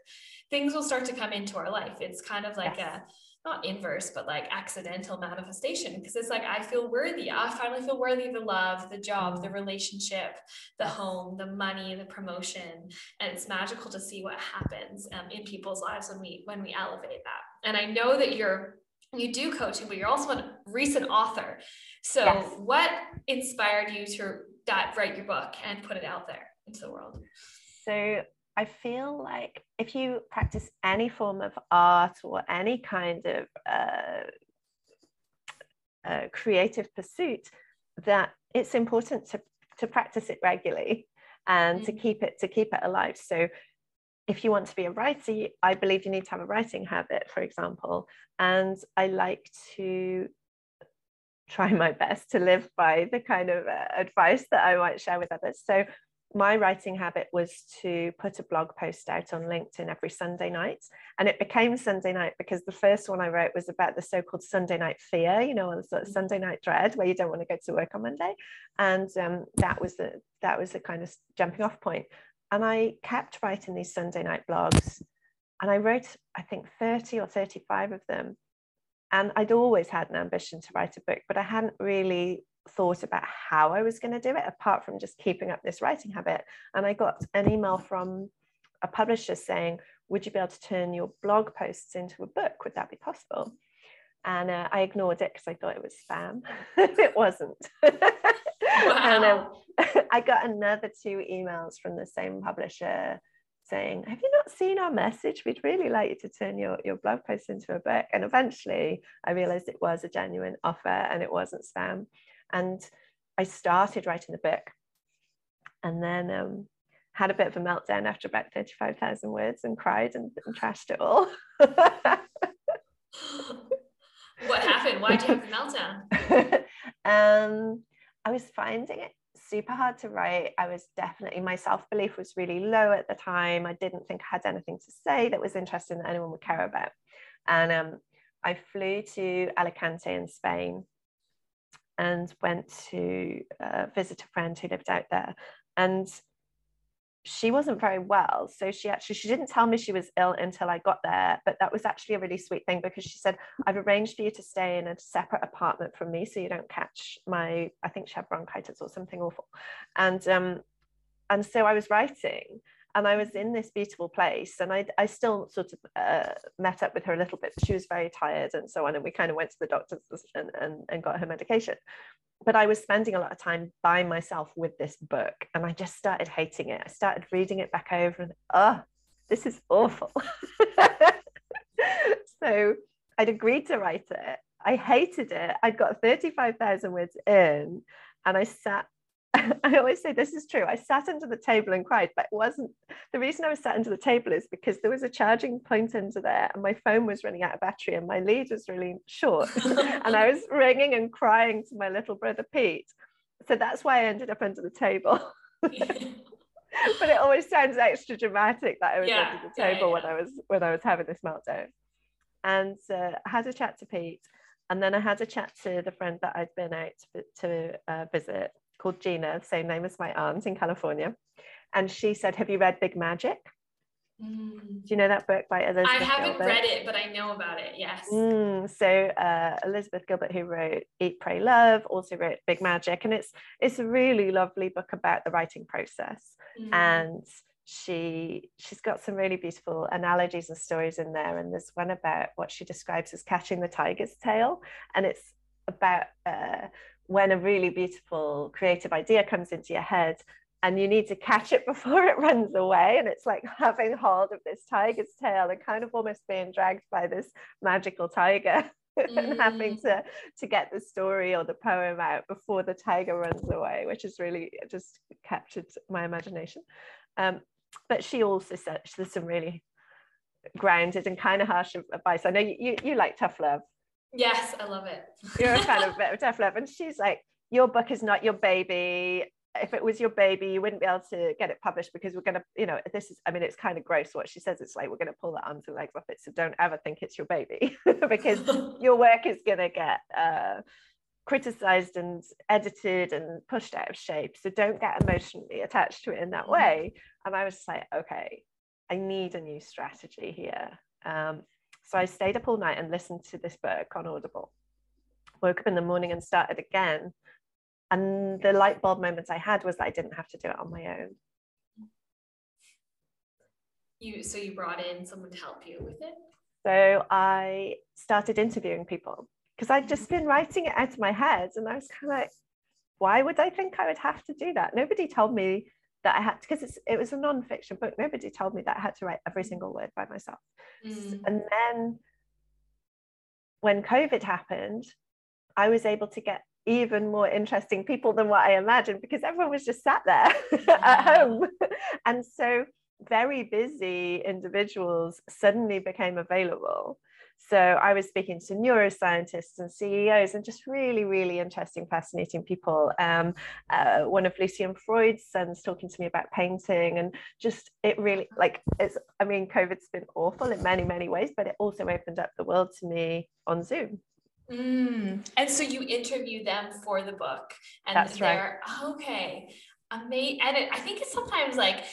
things will start to come into our life it's kind of like yes. a not inverse, but like accidental manifestation because it's like I feel worthy. I finally feel worthy of the love, the job, the relationship, the home, the money, the promotion, and it's magical to see what happens um, in people's lives when we when we elevate that. And I know that you're you do coaching, but you're also a recent author. So, yes. what inspired you to write your book and put it out there into the world? So, I feel like if you practice any form of art or any kind of uh, uh, creative pursuit, that it's important to, to practice it regularly and mm-hmm. to keep it to keep it alive. So if you want to be a writer, I believe you need to have a writing habit, for example. And I like to try my best to live by the kind of uh, advice that I might share with others. So my writing habit was to put a blog post out on LinkedIn every Sunday night. And it became Sunday night because the first one I wrote was about the so called Sunday night fear, you know, sort of mm. Sunday night dread where you don't want to go to work on Monday. And um, that was the that was the kind of jumping off point. And I kept writing these Sunday night blogs. And I wrote, I think, 30 or 35 of them. And I'd always had an ambition to write a book, but I hadn't really thought about how I was going to do it, apart from just keeping up this writing habit. And I got an email from a publisher saying, Would you be able to turn your blog posts into a book? Would that be possible? And uh, I ignored it because I thought it was spam. it wasn't. Wow. and um, I got another two emails from the same publisher saying, Have you not seen our message? We'd really like you to turn your, your blog post into a book. And eventually I realized it was a genuine offer and it wasn't spam. And I started writing the book and then um, had a bit of a meltdown after about 35,000 words and cried and, and trashed it all. Happened? Why did you have the meltdown? um, I was finding it super hard to write. I was definitely, my self belief was really low at the time. I didn't think I had anything to say that was interesting that anyone would care about. And um, I flew to Alicante in Spain and went to uh, visit a friend who lived out there. And she wasn't very well. So she actually she didn't tell me she was ill until I got there. But that was actually a really sweet thing because she said, I've arranged for you to stay in a separate apartment from me so you don't catch my, I think she had bronchitis or something awful. And um, and so I was writing and I was in this beautiful place and I, I still sort of uh, met up with her a little bit, she was very tired and so on. And we kind of went to the doctor's and, and, and got her medication. But I was spending a lot of time by myself with this book and I just started hating it. I started reading it back over and, oh, this is awful. so I'd agreed to write it. I hated it. I'd got 35,000 words in and I sat I always say this is true. I sat under the table and cried, but it wasn't the reason I was sat under the table is because there was a charging point under there and my phone was running out of battery and my lead was really short. and I was ringing and crying to my little brother Pete. So that's why I ended up under the table. but it always sounds extra dramatic that I was yeah, under the table yeah, yeah. when I was when I was having this meltdown. And uh, I had a chat to Pete, and then I had a chat to the friend that I'd been out to, to uh, visit, called Gina, same name as my aunt in California. And she said, Have you read Big Magic? Mm. Do you know that book by Elizabeth? I haven't Gilbert? read it, but I know about it. Yes. Mm, so uh, Elizabeth Gilbert, who wrote Eat, Pray, Love, also wrote Big Magic, and it's it's a really lovely book about the writing process. Mm. And she she's got some really beautiful analogies and stories in there. And there's one about what she describes as catching the tiger's tail, and it's about uh, when a really beautiful creative idea comes into your head and you need to catch it before it runs away. And it's like having hold of this tiger's tail and kind of almost being dragged by this magical tiger. Mm. and having mm. to to get the story or the poem out before the tiger runs away, which has really just captured my imagination. Um, but she also said there's some really grounded and kind of harsh advice. I know you, you, you like tough love. Yes, I love it. You're a fan of, tough love. And she's like, your book is not your baby if it was your baby, you wouldn't be able to get it published because we're going to, you know, this is, I mean, it's kind of gross what she says. It's like, we're going to pull the arms and legs off it. So don't ever think it's your baby because your work is going to get uh, criticized and edited and pushed out of shape. So don't get emotionally attached to it in that mm. way. And I was like, okay, I need a new strategy here. Um, so I stayed up all night and listened to this book on Audible. Woke up in the morning and started again and the light bulb moments i had was that i didn't have to do it on my own. You so you brought in someone to help you with it? So i started interviewing people because i'd just been writing it out of my head and i was kind of like why would i think i would have to do that? Nobody told me that i had because it was a non-fiction book nobody told me that i had to write every single word by myself mm. and then when covid happened i was able to get even more interesting people than what I imagined because everyone was just sat there at home. and so very busy individuals suddenly became available. So I was speaking to neuroscientists and CEOs and just really, really interesting, fascinating people. Um, uh, one of Lucian Freud's sons talking to me about painting and just it really like it's, I mean, COVID's been awful in many, many ways, but it also opened up the world to me on Zoom. Mm. And so you interview them for the book, and That's they're right. okay, amazing. And it, I think it's sometimes like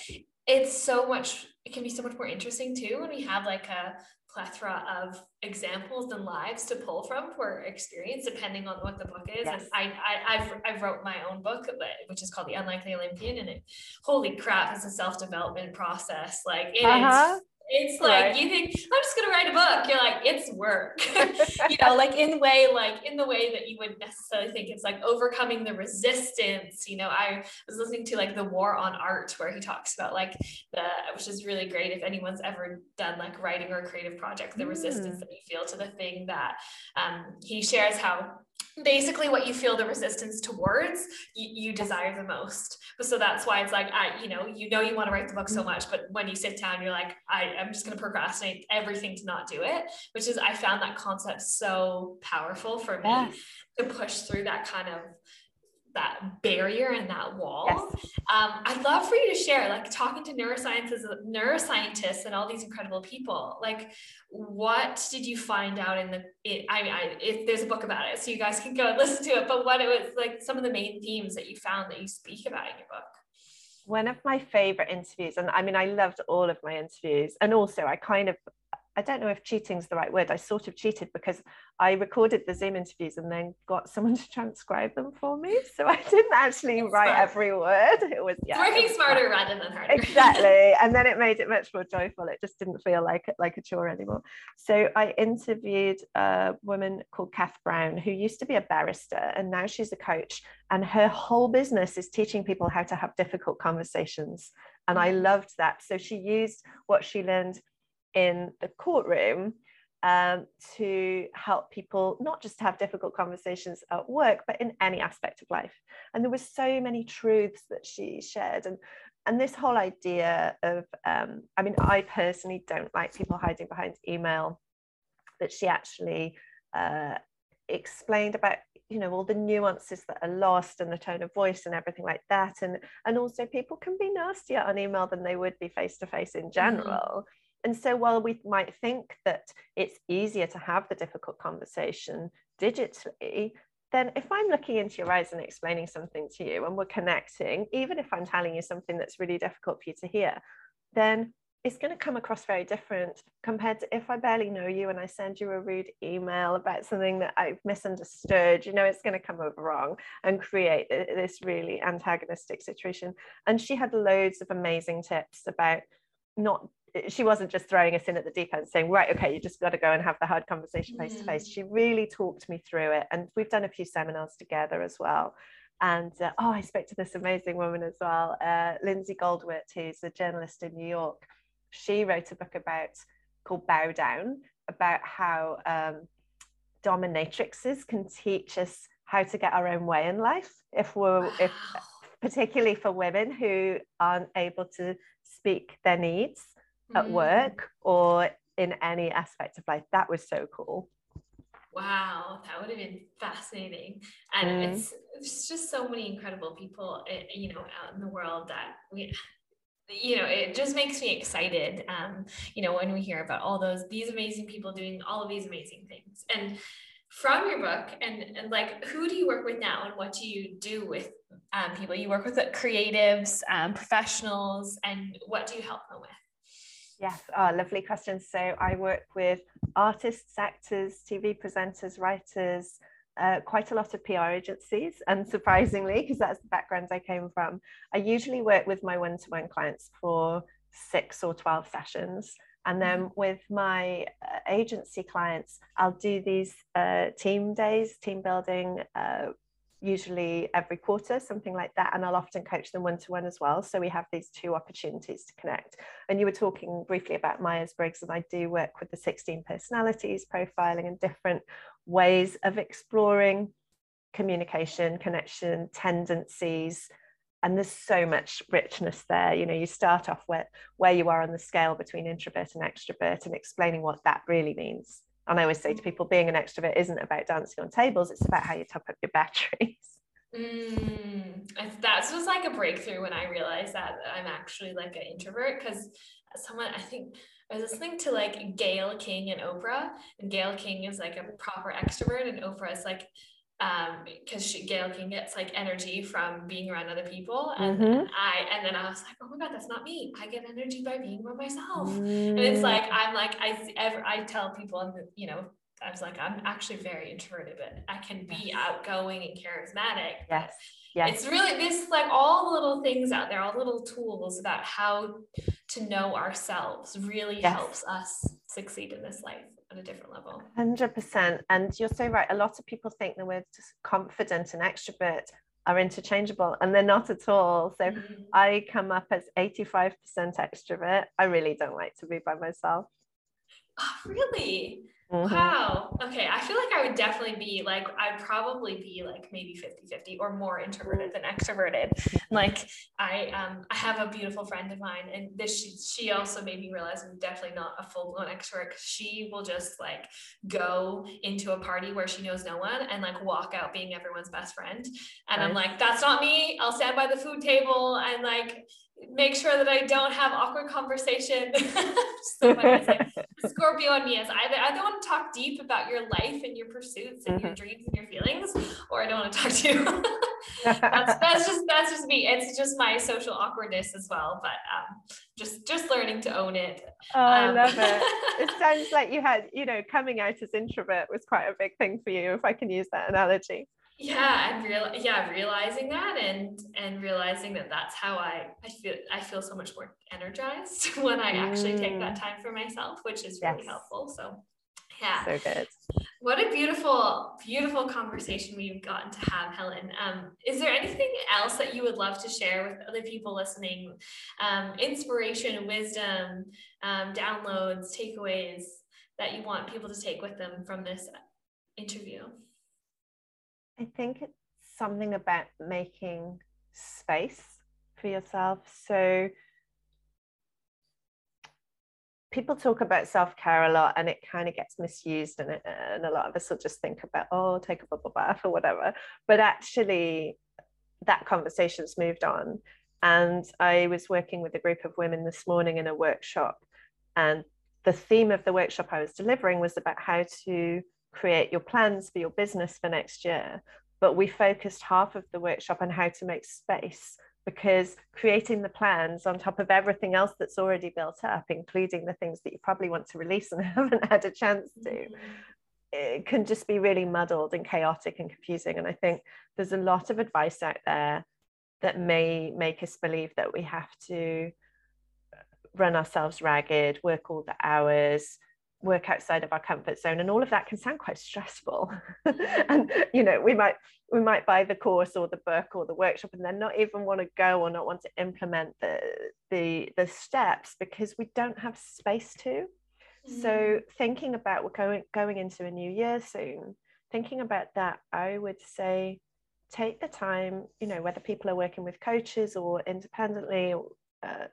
it's so much. It can be so much more interesting too when we have like a plethora of examples and lives to pull from for experience, depending on what the book is. Yes. And I, I, I've, I've wrote my own book, which is called The Unlikely Olympian, and it, holy crap, it's a self development process. Like it uh-huh. is it's like right. you think I'm just gonna write a book. You're like it's work, you know, like in way like in the way that you would necessarily think it's like overcoming the resistance. You know, I was listening to like the War of Art where he talks about like the which is really great if anyone's ever done like writing or a creative project, the mm. resistance that you feel to the thing that um, he shares how basically what you feel the resistance towards you, you, desire the most. So that's why it's like i you know you know you want to write the book so much but when you sit down you're like i i'm just going to procrastinate everything to not do it which is i found that concept so powerful for me to push through that kind of that barrier and that wall. Yes. Um, I'd love for you to share, like talking to neurosciences, neuroscientists, and all these incredible people. Like, what did you find out in the? It, I mean, I, if there's a book about it, so you guys can go and listen to it. But what it was like, some of the main themes that you found that you speak about in your book. One of my favorite interviews, and I mean, I loved all of my interviews, and also I kind of I don't know if cheating is the right word. I sort of cheated because I recorded the Zoom interviews and then got someone to transcribe them for me. So I didn't actually That's write smart. every word. It was yeah, working smarter rather than harder. Exactly. and then it made it much more joyful. It just didn't feel like like a chore anymore. So I interviewed a woman called Kath Brown, who used to be a barrister and now she's a coach. And her whole business is teaching people how to have difficult conversations. And I mm. loved that. So she used what she learned in the courtroom um, to help people not just have difficult conversations at work, but in any aspect of life. And there were so many truths that she shared. And, and this whole idea of, um, I mean, I personally don't like people hiding behind email, but she actually uh, explained about you know all the nuances that are lost and the tone of voice and everything like that and and also people can be nastier on email than they would be face to face in mm-hmm. general mm-hmm and so while we might think that it's easier to have the difficult conversation digitally, then if I'm looking into your eyes and explaining something to you and we're connecting, even if I'm telling you something that's really difficult for you to hear, then it's going to come across very different compared to if I barely know you and I send you a rude email about something that I've misunderstood. You know, it's going to come over wrong and create this really antagonistic situation. And she had loads of amazing tips about not she wasn't just throwing us in at the deep end saying right okay you just got to go and have the hard conversation face to face. She really talked me through it and we've done a few seminars together as well. And uh, oh i spoke to this amazing woman as well uh, Lindsay Goldwert who's a journalist in new york. She wrote a book about called bow down about how um, dominatrixes can teach us how to get our own way in life if we're wow. if particularly for women who aren't able to speak their needs at mm. work or in any aspect of life. That was so cool. Wow, that would have been fascinating. And mm. it's, it's just so many incredible people, eh, you know, out in the world that we, you know, it just makes me excited. Um, you know, when we hear about all those these amazing people doing all of these amazing things. And from your book, and and like, who do you work with now, and what do you do with um, people? You work with creatives, um, professionals, and what do you help them with? Yes, oh, lovely question. So I work with artists, actors, TV presenters, writers, uh, quite a lot of PR agencies, unsurprisingly, because that's the background I came from, I usually work with my one to one clients for six or 12 sessions. And then mm-hmm. with my uh, agency clients, I'll do these uh, team days, team building, uh, usually every quarter, something like that. And I'll often coach them one to one as well. So we have these two opportunities to connect. And you were talking briefly about Myers Briggs, and I do work with the 16 personalities, profiling, and different ways of exploring communication, connection, tendencies. And there's so much richness there. You know, you start off where, where you are on the scale between introvert and extrovert and explaining what that really means and I always say to people, being an extrovert isn't about dancing on tables, it's about how you top up your batteries. Mm, that was like a breakthrough when I realized that I'm actually like an introvert because someone, I think I was listening to like Gayle King and Oprah, and Gayle King is like a proper extrovert, and Oprah is like um because she Gayle King gets like energy from being around other people and mm-hmm. I and then I was like oh my god that's not me I get energy by being by myself mm. and it's like I'm like I ever I tell people and you know I was like I'm actually very introverted but I can be yes. outgoing and charismatic yes yes it's really this like all the little things out there all little tools about how to know ourselves really yes. helps us succeed in this life at a different level. 100%. And you're so right. A lot of people think the words confident and extrovert are interchangeable and they're not at all. So mm-hmm. I come up as 85% extrovert. I really don't like to be by myself. Oh, really? Mm-hmm. Wow. Okay. I feel like I would definitely be like, I'd probably be like maybe 50 50 or more introverted than extroverted. Like, I um I have a beautiful friend of mine, and this she, she also made me realize I'm definitely not a full blown extrovert she will just like go into a party where she knows no one and like walk out being everyone's best friend. And I'm like, that's not me. I'll stand by the food table and like make sure that I don't have awkward conversation. so Scorpio and me is either I don't want to talk deep about your life and your pursuits and mm-hmm. your dreams and your feelings, or I don't want to talk to you. that's, that's just that's just me. It's just my social awkwardness as well. But um, just just learning to own it. Oh, I um, love it. it sounds like you had, you know, coming out as introvert was quite a big thing for you, if I can use that analogy yeah and real yeah realizing that and and realizing that that's how i i feel i feel so much more energized when i actually take that mm. time for myself which is really yes. helpful so yeah. So good. What a beautiful beautiful conversation we've gotten to have helen. Um, is there anything else that you would love to share with other people listening? Um, inspiration wisdom um, downloads takeaways that you want people to take with them from this interview I think it's something about making space for yourself. So people talk about self-care a lot and it kind of gets misused and, and a lot of us will just think about oh take a bubble bath or whatever but actually that conversation's moved on and i was working with a group of women this morning in a workshop and the theme of the workshop i was delivering was about how to create your plans for your business for next year. But we focused half of the workshop on how to make space because creating the plans on top of everything else that's already built up, including the things that you probably want to release and haven't had a chance to, mm-hmm. it can just be really muddled and chaotic and confusing. And I think there's a lot of advice out there that may make us believe that we have to run ourselves ragged, work all the hours, work outside of our comfort zone and all of that can sound quite stressful. And you know we might we might buy the course or the book or the workshop and then not even want to go or not want to implement the the the steps because we don't have space to. Mm. so thinking about we're going going into a new year soon thinking about that i would say take the time you know whether people are working with coaches or independently uh,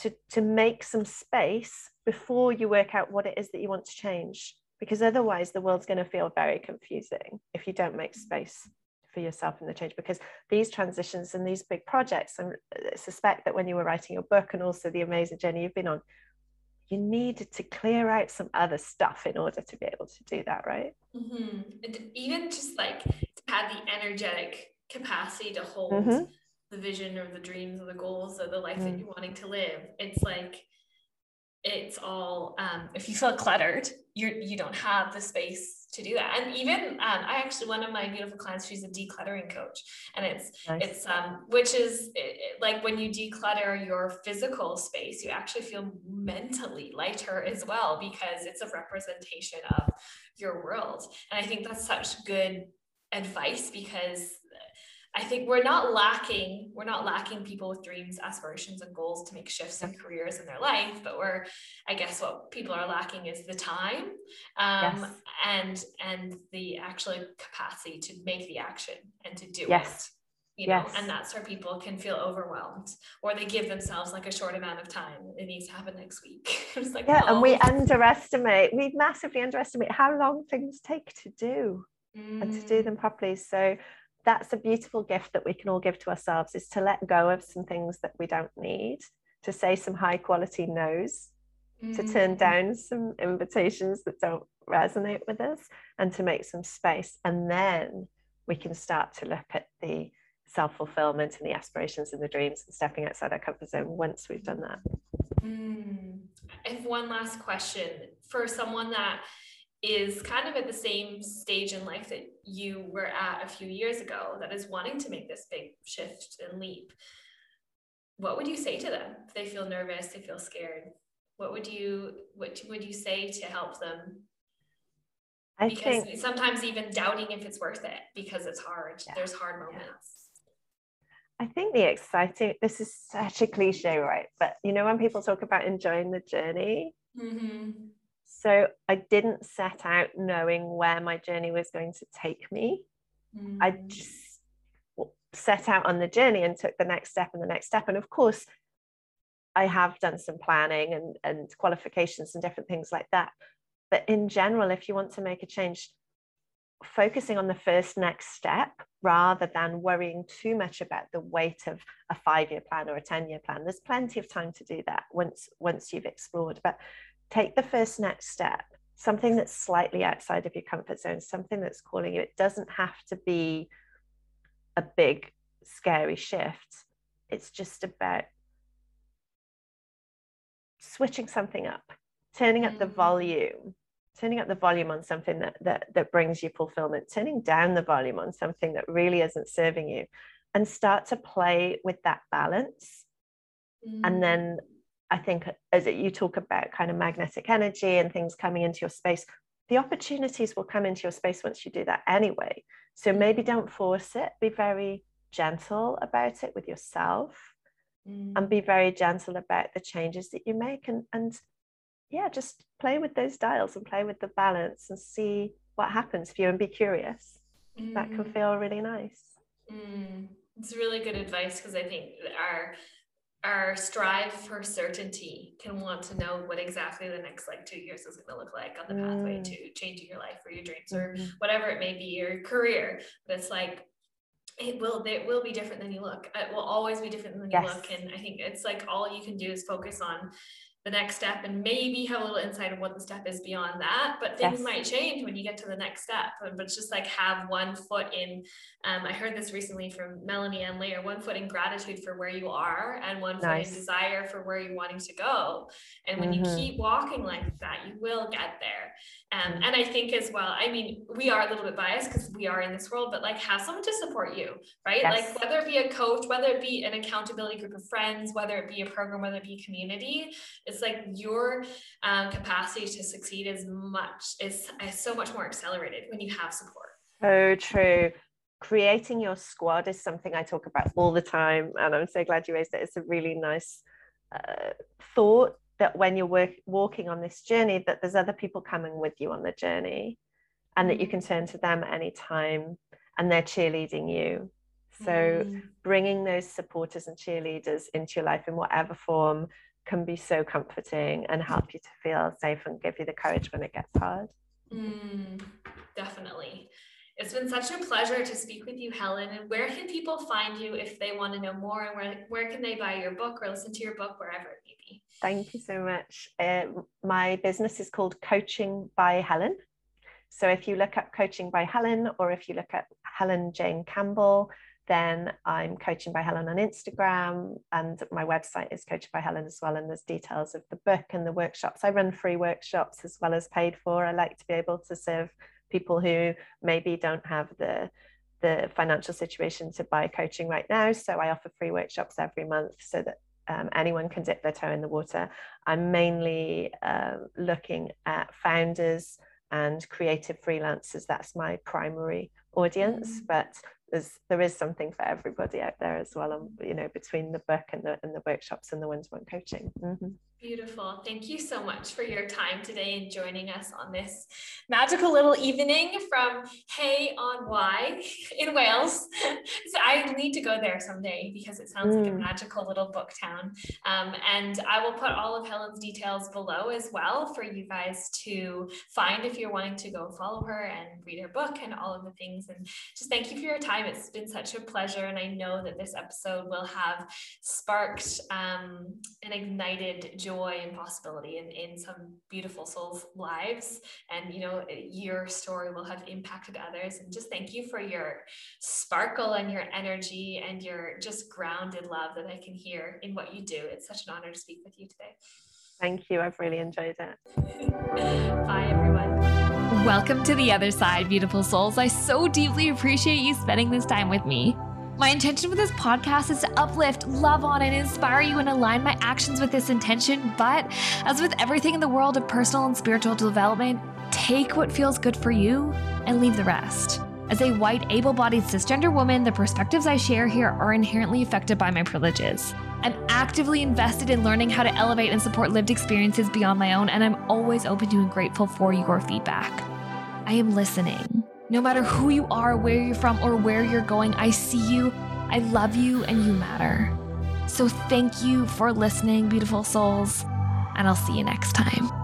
to to make some space before you work out what it is that you want to change because otherwise the world's going to feel very confusing if you don't make space for yourself in the change because these transitions and these big projects and I suspect that when you were writing your book and also the amazing journey you've been on you needed to clear out some other stuff in order to be able to do that right mm-hmm. even just like to have the energetic capacity to hold mm-hmm. The vision or the dreams or the goals or the life mm. that you're wanting to live it's like it's all um, if you feel cluttered you're you don't have the space to do that and even um, i actually one of my beautiful clients she's a decluttering coach and it's nice. it's um which is it, like when you declutter your physical space you actually feel mentally lighter as well because it's a representation of your world and i think that's such good advice because I think we're not lacking, we're not lacking people with dreams, aspirations, and goals to make shifts in careers in their life, but we're, I guess what people are lacking is the time um, yes. and and the actual capacity to make the action and to do yes. it. You know, yes. and that's where people can feel overwhelmed or they give themselves like a short amount of time. It needs to happen next week. it's like, yeah, oh. and we underestimate, we massively underestimate how long things take to do mm. and to do them mm. properly. So that's a beautiful gift that we can all give to ourselves is to let go of some things that we don't need to say some high quality no's mm. to turn down some invitations that don't resonate with us and to make some space and then we can start to look at the self-fulfillment and the aspirations and the dreams and stepping outside our comfort zone once we've done that mm. and one last question for someone that is kind of at the same stage in life that you were at a few years ago that is wanting to make this big shift and leap. What would you say to them if they feel nervous they feel scared? What would you what would you say to help them? I because think, sometimes even doubting if it's worth it because it's hard. Yeah, there's hard moments. Yeah. I think the exciting this is such a cliche right? But you know when people talk about enjoying the journey? Mm-hmm so I didn't set out knowing where my journey was going to take me. Mm. I just set out on the journey and took the next step and the next step. And of course, I have done some planning and, and qualifications and different things like that. But in general, if you want to make a change, focusing on the first next step rather than worrying too much about the weight of a five year plan or a 10 year plan, there's plenty of time to do that once, once you've explored. But take the first next step, something that's slightly outside of your comfort zone, something that's calling you. It doesn't have to be a big, scary shift. It's just about switching something up, turning up the mm. volume, turning up the volume on something that, that, that brings you fulfillment, turning down the volume on something that really isn't serving you, and start to play with that balance. Mm. And then I think as you talk about kind of magnetic energy and things coming into your space, the opportunities will come into your space once you do that anyway. So maybe don't force it, be very gentle about it with yourself mm. and be very gentle about the changes that you make and and yeah, just play with those dials and play with the balance and see what happens for you and be curious. Mm. That can mm. feel really nice. Mm. It's really good advice because I think our our strive for certainty can want to know what exactly the next like two years is going to look like on the pathway mm. to changing your life or your dreams or mm-hmm. whatever it may be your career but it's like it will it will be different than you look it will always be different than you yes. look and i think it's like all you can do is focus on the next step and maybe have a little insight of what the step is beyond that but things yes. might change when you get to the next step but it's just like have one foot in um, i heard this recently from melanie and leah one foot in gratitude for where you are and one nice. foot in desire for where you're wanting to go and when mm-hmm. you keep walking like that you will get there um, and I think as well, I mean, we are a little bit biased because we are in this world, but like have someone to support you, right? Yes. Like whether it be a coach, whether it be an accountability group of friends, whether it be a program, whether it be community, it's like your um, capacity to succeed is much, is, is so much more accelerated when you have support. So true. Creating your squad is something I talk about all the time. And I'm so glad you raised it. It's a really nice uh, thought that when you're work, walking on this journey that there's other people coming with you on the journey and that you can turn to them anytime and they're cheerleading you so mm. bringing those supporters and cheerleaders into your life in whatever form can be so comforting and help you to feel safe and give you the courage when it gets hard mm, definitely it's been such a pleasure to speak with you, Helen. And where can people find you if they want to know more? And where, where can they buy your book or listen to your book, wherever it may be? Thank you so much. Uh, my business is called Coaching by Helen. So if you look up Coaching by Helen or if you look at Helen Jane Campbell, then I'm coaching by Helen on Instagram and my website is coached by Helen as well. And there's details of the book and the workshops. I run free workshops as well as paid for. I like to be able to serve people who maybe don't have the the financial situation to buy coaching right now. So I offer free workshops every month so that um, anyone can dip their toe in the water. I'm mainly uh, looking at founders and creative freelancers. That's my primary audience, mm-hmm. but there's there is something for everybody out there as well. And you know, between the book and the and the workshops and the one-to-one coaching. Mm-hmm. Beautiful. Thank you so much for your time today and joining us on this magical little evening from Hay on Wye in Wales. so I need to go there someday because it sounds mm. like a mm. magical little book town. Um, and I will put all of Helen's details below as well for you guys to find if you're wanting to go follow her and read her book and all of the things. And just thank you for your time. It's been such a pleasure. And I know that this episode will have sparked um, and ignited joy joy and possibility in, in some beautiful souls' lives. And, you know, your story will have impacted others. And just thank you for your sparkle and your energy and your just grounded love that I can hear in what you do. It's such an honor to speak with you today. Thank you. I've really enjoyed it. Bye, everyone. Welcome to the other side, beautiful souls. I so deeply appreciate you spending this time with me. My intention with this podcast is to uplift, love on, and inspire you and align my actions with this intention. But as with everything in the world of personal and spiritual development, take what feels good for you and leave the rest. As a white, able bodied cisgender woman, the perspectives I share here are inherently affected by my privileges. I'm actively invested in learning how to elevate and support lived experiences beyond my own, and I'm always open to and grateful for your feedback. I am listening. No matter who you are, where you're from, or where you're going, I see you, I love you, and you matter. So thank you for listening, beautiful souls, and I'll see you next time.